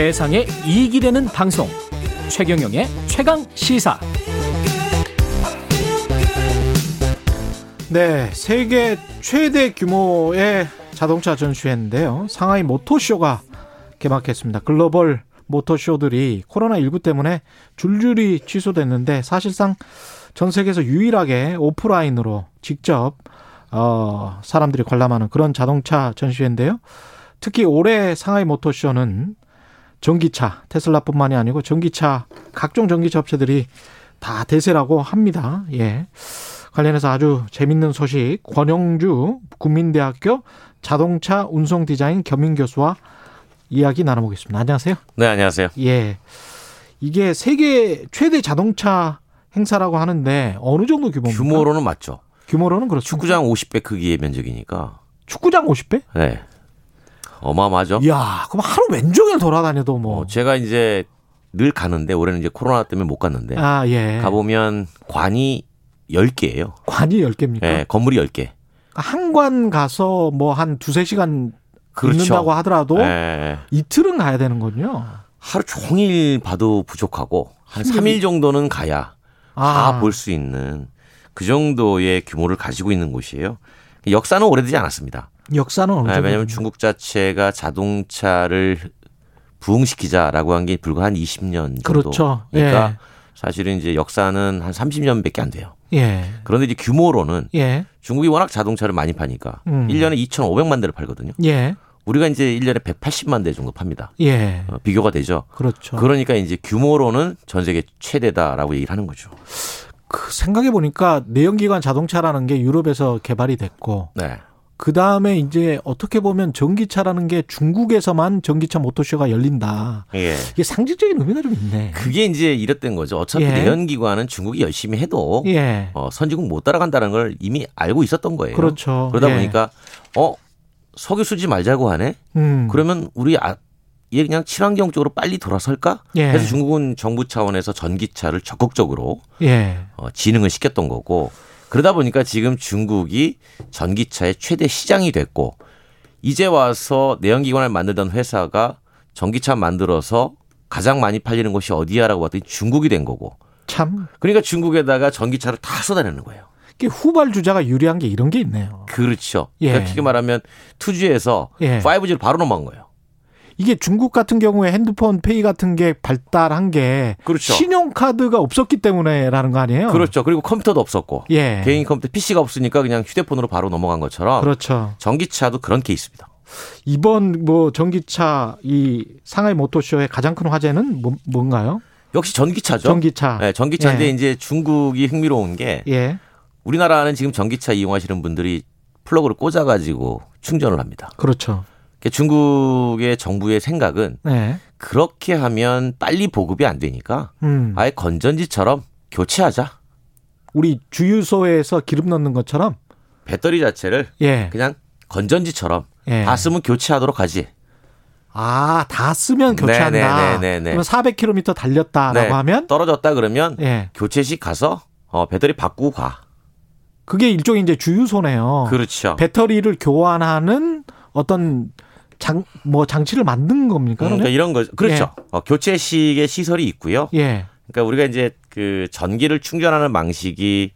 세상에 이익이 되는 방송 최경영의 최강 시사 네, 세계 최대 규모의 자동차 전시회인데요. 상하이 모토쇼가 개막했습니다. 글로벌 모터쇼들이 코로나19 때문에 줄줄이 취소됐는데 사실상 전 세계에서 유일하게 오프라인으로 직접 어 사람들이 관람하는 그런 자동차 전시회인데요. 특히 올해 상하이 모터쇼는 전기차 테슬라뿐만이 아니고 전기차 각종 전기차 업체들이 다 대세라고 합니다. 예. 관련해서 아주 재밌는 소식 권영주 국민대학교 자동차 운송 디자인 겸임 교수와 이야기 나눠보겠습니다. 안녕하세요. 네, 안녕하세요. 예. 이게 세계 최대 자동차 행사라고 하는데 어느 정도 규모입니까? 규모로는 맞죠. 규모로는 그렇죠. 축구장 50배 크기의 면적이니까. 축구장 50배? 네. 어마어마하죠. 이야, 그럼 하루 왼종일 돌아다녀도 뭐. 어, 제가 이제 늘 가는데 올해는 이제 코로나 때문에 못 갔는데 아, 예. 가보면 관이 10개예요. 관이 10개입니까? 네, 건물이 10개. 한 관 가서 뭐 한 두세 시간 그렇죠. 있는다고 하더라도 네. 이틀은 가야 되는군요. 하루 종일 봐도 부족하고 한 힘들지. 3일 정도는 가야 아. 다볼 수 있는 그 정도의 규모를 가지고 있는 곳이에요. 역사는 오래되지 않았습니다. 역사는 어느 네, 정도? 왜냐하면 중국 자체가 자동차를 부흥시키자라고 한 게 불과 한 20년 정도. 그렇죠. 그러니까 예. 사실은 이제 역사는 한 30년밖에 안 돼요. 예. 그런데 이제 규모로는 예. 중국이 워낙 자동차를 많이 파니까 음. 1년에 2,500만 대를 팔거든요. 예. 우리가 이제 1년에 180만 대 정도 팝니다. 예. 어, 비교가 되죠. 그렇죠. 그러니까 이제 규모로는 전 세계 최대다라고 얘기를 하는 거죠. 그 생각해 보니까 내연기관 자동차라는 게 유럽에서 개발이 됐고 네. 그 다음에 이제 어떻게 보면 전기차라는 게 중국에서만 전기차 모터쇼가 열린다. 예. 이게 상징적인 의미가 좀 있네. 그게 이제 이랬던 거죠. 어차피 예. 내연기관은 중국이 열심히 해도 예. 어, 선진국 못 따라간다는 걸 이미 알고 있었던 거예요. 그렇죠. 그러다 예. 보니까 어 석유 쓰지 말자고 하네. 음. 그러면 우리 아, 얘 그냥 친환경 쪽으로 빨리 돌아설까? 예. 그래서 중국은 정부 차원에서 전기차를 적극적으로 예. 어, 진흥을 시켰던 거고 그러다 보니까 지금 중국이 전기차의 최대 시장이 됐고 이제 와서 내연기관을 만들던 회사가 전기차 만들어서 가장 많이 팔리는 곳이 어디야라고 봤더니 중국이 된 거고 참 그러니까 중국에다가 전기차를 다 쏟아내는 거예요. 이게 후발 주자가 유리한 게 이런 게 있네요. 그렇죠. 예. 그러니까 쉽게 말하면 2G에서 예. 5G로 바로 넘어간 거예요. 이게 중국 같은 경우에 핸드폰 페이 같은 게 발달한 게 그렇죠. 신용카드가 없었기 때문에라는 거 아니에요? 그렇죠. 그리고 컴퓨터도 없었고 예. 개인 컴퓨터 PC가 없으니까 그냥 휴대폰으로 바로 넘어간 것처럼 그렇죠. 전기차도 그런 케이스입니다. 이번 뭐 전기차 이 상하이 모터쇼의 가장 큰 화제는 뭐, 뭔가요? 역시 전기차죠. 전기차. 네, 전기차인데 예. 이제 중국이 흥미로운 게 예. 우리나라는 지금 전기차 이용하시는 분들이 플러그를 꽂아가지고 충전을 합니다. 그렇죠. 그러니까 중국의 정부의 생각은 네. 그렇게 하면 빨리 보급이 안 되니까 음. 아예 건전지처럼 교체하자. 우리 주유소에서 기름 넣는 것처럼 배터리 자체를 예. 그냥 건전지처럼 예. 다 쓰면 교체하도록 하지. 아, 다 쓰면 교체한다. 네네네네네. 그러면 400km 달렸다라고 네, 하면 떨어졌다 그러면 예. 교체식 가서 어, 배터리 바꾸고 가. 그게 일종의 이제 주유소네요. 그렇죠. 배터리를 교환하는 어떤 장 뭐 장치를 만든 겁니까? 음, 그러니까? 이런 거 그렇죠. 어, 교체식의 시설이 있고요. 예. 그러니까 우리가 이제 그 전기를 충전하는 방식이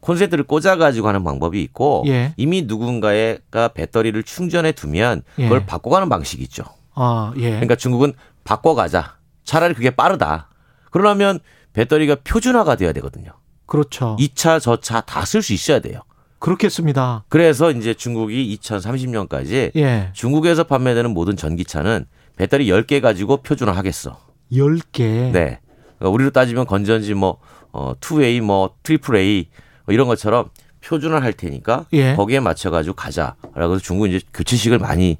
콘센트를 꽂아가지고 하는 방법이 있고 예. 이미 누군가가 배터리를 충전해 두면 그걸 예. 바꿔가는 방식이 있죠. 아, 예. 그러니까 중국은 바꿔가자. 차라리 그게 빠르다. 그러려면 배터리가 표준화가 돼야 되거든요. 그렇죠. 이차저 차 다 쓸 수 있어야 돼요. 그렇겠습니다. 그래서 이제 중국이 2030년까지 예. 중국에서 판매되는 모든 전기차는 배터리 10개 가지고 표준화 하겠어. 10개. 네. 그러니까 우리로 따지면 건전지 뭐, 어, 2A, 뭐, triple A 뭐 이런 것처럼 표준화 할 테니까 예. 거기에 맞춰가지고 가자. 라고 해서 중국은 이제 교체식을 많이,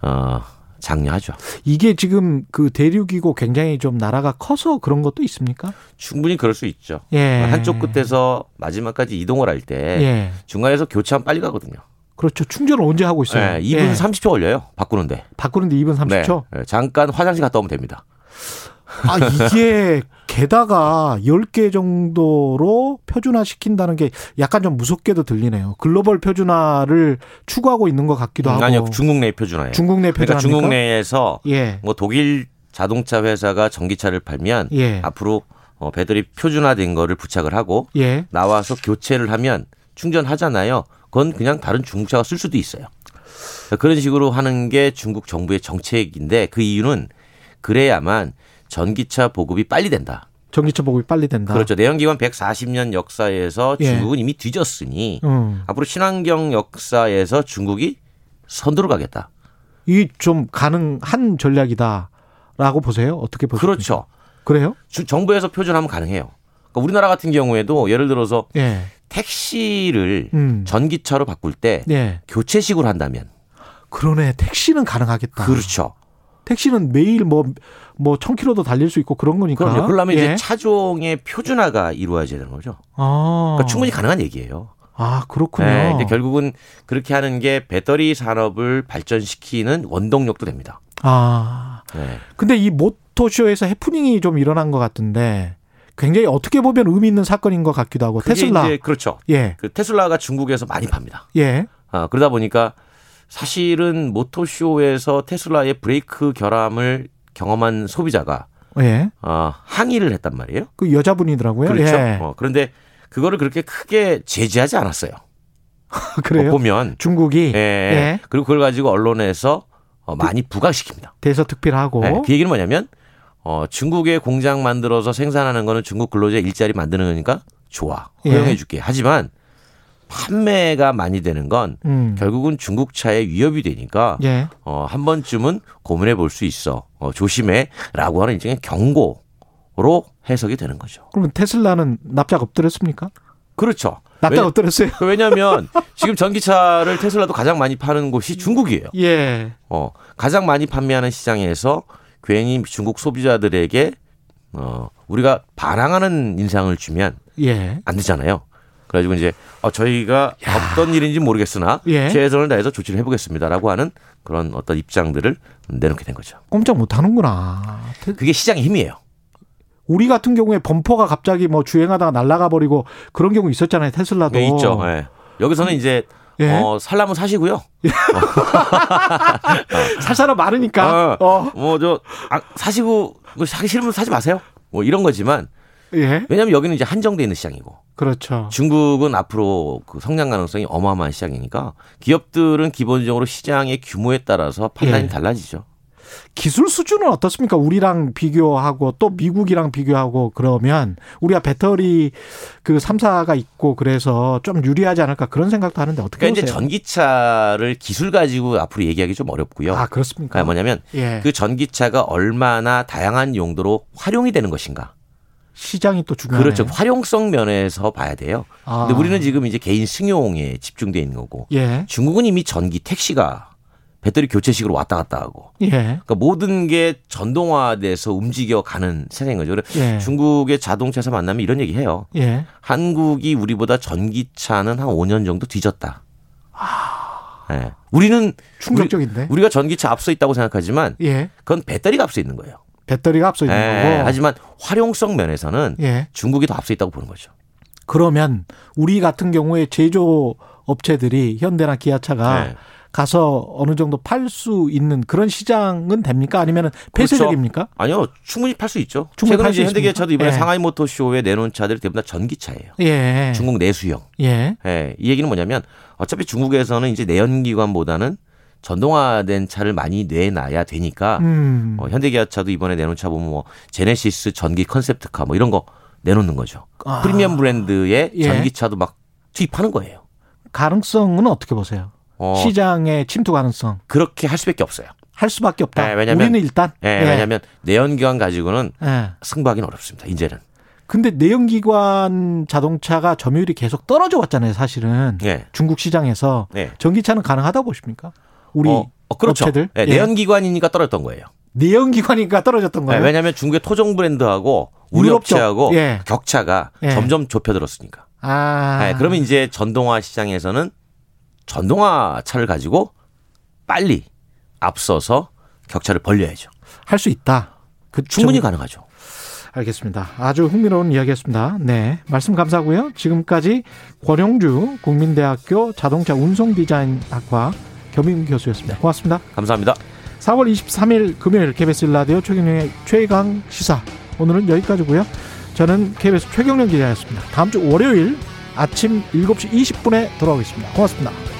어, 장려하죠. 이게 지금 그 대륙이고 굉장히 좀 나라가 커서 그런 것도 있습니까? 충분히 그럴 수 있죠. 예. 한쪽 끝에서 마지막까지 이동을 할때 예. 중간에서 교체하면 빨리 가거든요. 그렇죠. 충전을 언제 하고 있어요? 네, 2분 예. 30초 걸려요. 바꾸는데. 바꾸는데 2분 30초? 네, 잠깐 화장실 갔다 오면 됩니다. 아, 이게 게다가 10개 정도로 표준화 시킨다는 게 약간 좀 무섭게도 들리네요. 글로벌 표준화를 추구하고 있는 것 같기도 하고. 아니요, 중국 내 표준화예요. 중국 내 그러니까 표준화. 중국 내에서 예. 뭐 독일 자동차 회사가 전기차를 팔면 예. 앞으로 어, 배터리 표준화된 거를 부착을 하고 예. 나와서 교체를 하면 충전하잖아요. 그건 그냥 다른 중국차가 쓸 수도 있어요. 그런 식으로 하는 게 중국 정부의 정책인데 그 이유는 그래야만 전기차 보급이 빨리 된다. 전기차 보급이 빨리 된다. 그렇죠. 내연기관 140년 역사에서 예. 중국은 이미 뒤졌으니 음. 앞으로 친환경 역사에서 중국이 선두로 가겠다. 이 좀 가능한 전략이다라고 보세요. 어떻게 보세요? 그렇죠. 그래요? 주- 정부에서 표준하면 가능해요. 그러니까 우리나라 같은 경우에도 예를 들어서 예. 택시를 음. 전기차로 바꿀 때 예. 교체식으로 한다면 그러네. 택시는 가능하겠다. 그렇죠. 택시는 매일 뭐, 뭐, 천 킬로도 달릴 수 있고 그런 거니까. 그럼요. 그러면 예. 이제 차종의 표준화가 이루어져야 되는 거죠. 아. 그러니까 충분히 가능한 얘기예요. 아, 그렇군요. 네, 근데 결국은 그렇게 하는 게 배터리 산업을 발전시키는 원동력도 됩니다. 아. 네. 근데 이 모토쇼에서 해프닝이 좀 일어난 것 같은데 굉장히 어떻게 보면 의미 있는 사건인 것 같기도 하고 테슬라. 그렇죠. 예. 그 테슬라가 중국에서 많이 팝니다. 예. 아, 그러다 보니까 사실은 모토쇼에서 테슬라의 브레이크 결함을 경험한 소비자가 예. 어, 항의를 했단 말이에요. 그 여자분이더라고요. 그렇죠. 예. 어, 그런데 그거를 그렇게 크게 제지하지 않았어요. 그래요? 어, 보면 중국이 예, 예. 그리고 그걸 가지고 언론에서 어, 많이 부각시킵니다. 대서특필하고 네, 그 얘기는 뭐냐면 어, 중국에 공장 만들어서 생산하는 거는 중국 근로자 일자리 만드는 거니까 좋아 예. 허용해 줄게. 하지만 판매가 많이 되는 건 음. 결국은 중국 차에 위협이 되니까 예. 어, 한 번쯤은 고민해 볼 수 있어. 어, 조심해라고 하는 일종의 경고로 해석이 되는 거죠. 그러면 테슬라는 납작 엎드렸습니까? 그렇죠. 납작 왜냐- 엎드렸어요. 왜냐하면 지금 전기차를 테슬라도 가장 많이 파는 곳이 중국이에요. 예. 어, 가장 많이 판매하는 시장에서 괜히 중국 소비자들에게 어, 우리가 반항하는 인상을 주면 예. 안 되잖아요. 그래가지고 이제 어, 저희가 어떤 일인지 모르겠으나 예. 최선을 다해서 조치를 해보겠습니다라고 하는 그런 어떤 입장들을 내놓게 된 거죠. 꼼짝 못 하는구나. 테- 그게 시장의 힘이에요. 우리 같은 경우에 범퍼가 갑자기 뭐 주행하다가 날아가 버리고 그런 경우 있었잖아요. 테슬라도. 그게 있죠. 예. 여기서는 이제 예. 어, 살라면 사시고요. 살 사람 많으니까. 어. 뭐저 사시고 뭐 사기 싫으면 사지 마세요. 뭐 이런 거지만 예. 왜냐하면 여기는 이제 한정돼 있는 시장이고 그렇죠. 중국은 앞으로 그 성장 가능성이 어마어마한 시장이니까 기업들은 기본적으로 시장의 규모에 따라서 판단이 예. 달라지죠. 기술 수준은 어떻습니까? 우리랑 비교하고 또 미국이랑 비교하고 그러면 우리가 배터리 그 3사가 있고 그래서 좀 유리하지 않을까 그런 생각도 하는데 어떻게 그러니까 이제 보세요? 전기차를 기술 가지고 앞으로 얘기하기 좀 어렵고요. 아, 그렇습니까? 그러니까 뭐냐면 예. 그 전기차가 얼마나 다양한 용도로 활용이 되는 것인가. 시장이 또 중요하네. 그렇죠. 활용성 면에서 봐야 돼요. 아. 근데 우리는 지금 이제 개인 승용에 집중돼 있는 거고 예. 중국은 이미 전기 택시가 배터리 교체식으로 왔다 갔다 하고 예. 그러니까 모든 게 전동화돼서 움직여 가는 세상인 거죠. 그래서 예. 중국의 자동차에서 만나면 이런 얘기 해요. 예. 한국이 우리보다 전기차는 한 5년 정도 뒤졌다. 예. 우리는 충격적인데. 우리, 우리 가 전기차 앞서 있다고 생각하지만 예. 그건 배터리가 앞서 있는 거예요. 배터리가 앞서 있는 예. 거고. 하지만 활용성 면에서는 예. 중국이 더 앞서 있다고 보는 거죠. 그러면 우리 같은 경우에 제조 업체들이 현대나 기아차가 네. 가서 어느 정도 팔 수 있는 그런 시장은 됩니까? 아니면 폐쇄적입니까? 아니요, 충분히 팔 수 있죠. 충분히 최근에 현대기아차도 이번에? 예. 상하이 모터쇼에 내놓은 차들이 대부분 다 전기차예요. 예. 중국 내수형. 예. 예, 이 얘기는 뭐냐면 어차피 중국에서는 이제 내연기관보다는 전동화된 차를 많이 내놔야 되니까 음. 어, 현대기아차도 이번에 내놓은 차 보면 뭐 제네시스 전기 컨셉트카 뭐 이런 거 내놓는 거죠. 아. 프리미엄 브랜드의 예. 전기차도 막 투입하는 거예요. 가능성은 어떻게 보세요? 어, 시장의 침투 가능성 그렇게 할 수밖에 없어요. 할 수밖에 없다. 네, 왜냐면- 우리는 일단 예, 왜냐하면 내연기관 가지고는 예. 승부하기는 어렵습니다. 이제는. 근데 내연기관 자동차가 점유율이 계속 떨어져 왔잖아요, 사실은. 예. 중국 시장에서 네. 전기차는 가능하다 보십니까? 우리 어, 어, 그렇죠. 업체들 예, 예. 내연기관이니까 떨어졌던 거예요. 내연기관이니까 떨어졌던 예, 거예요. 왜냐하면 중국의 토종 브랜드하고 우리 업체하고 예. 격차가 예. 점점 좁혀들었으니까. 아. 예, 그러면 이제 전동화 시장에서는 전동화 차를 가지고 빨리 앞서서 격차를 벌려야죠. 할 수 있다. 그 충분히 좀- 가능하죠. 알겠습니다. 아주 흥미로운 이야기였습니다. 네. 말씀 감사하고요. 지금까지 권영주 국민대학교 자동차 운송 디자인학과 겸임 교수였습니다. 고맙습니다. 감사합니다. 4월 23일 금요일 KBS 라디오 최경영의 최강 시사 오늘은 여기까지고요. 저는 KBS 최경영 기자였습니다. 다음 주 월요일 아침 7시 20분에 돌아오겠습니다. 고맙습니다.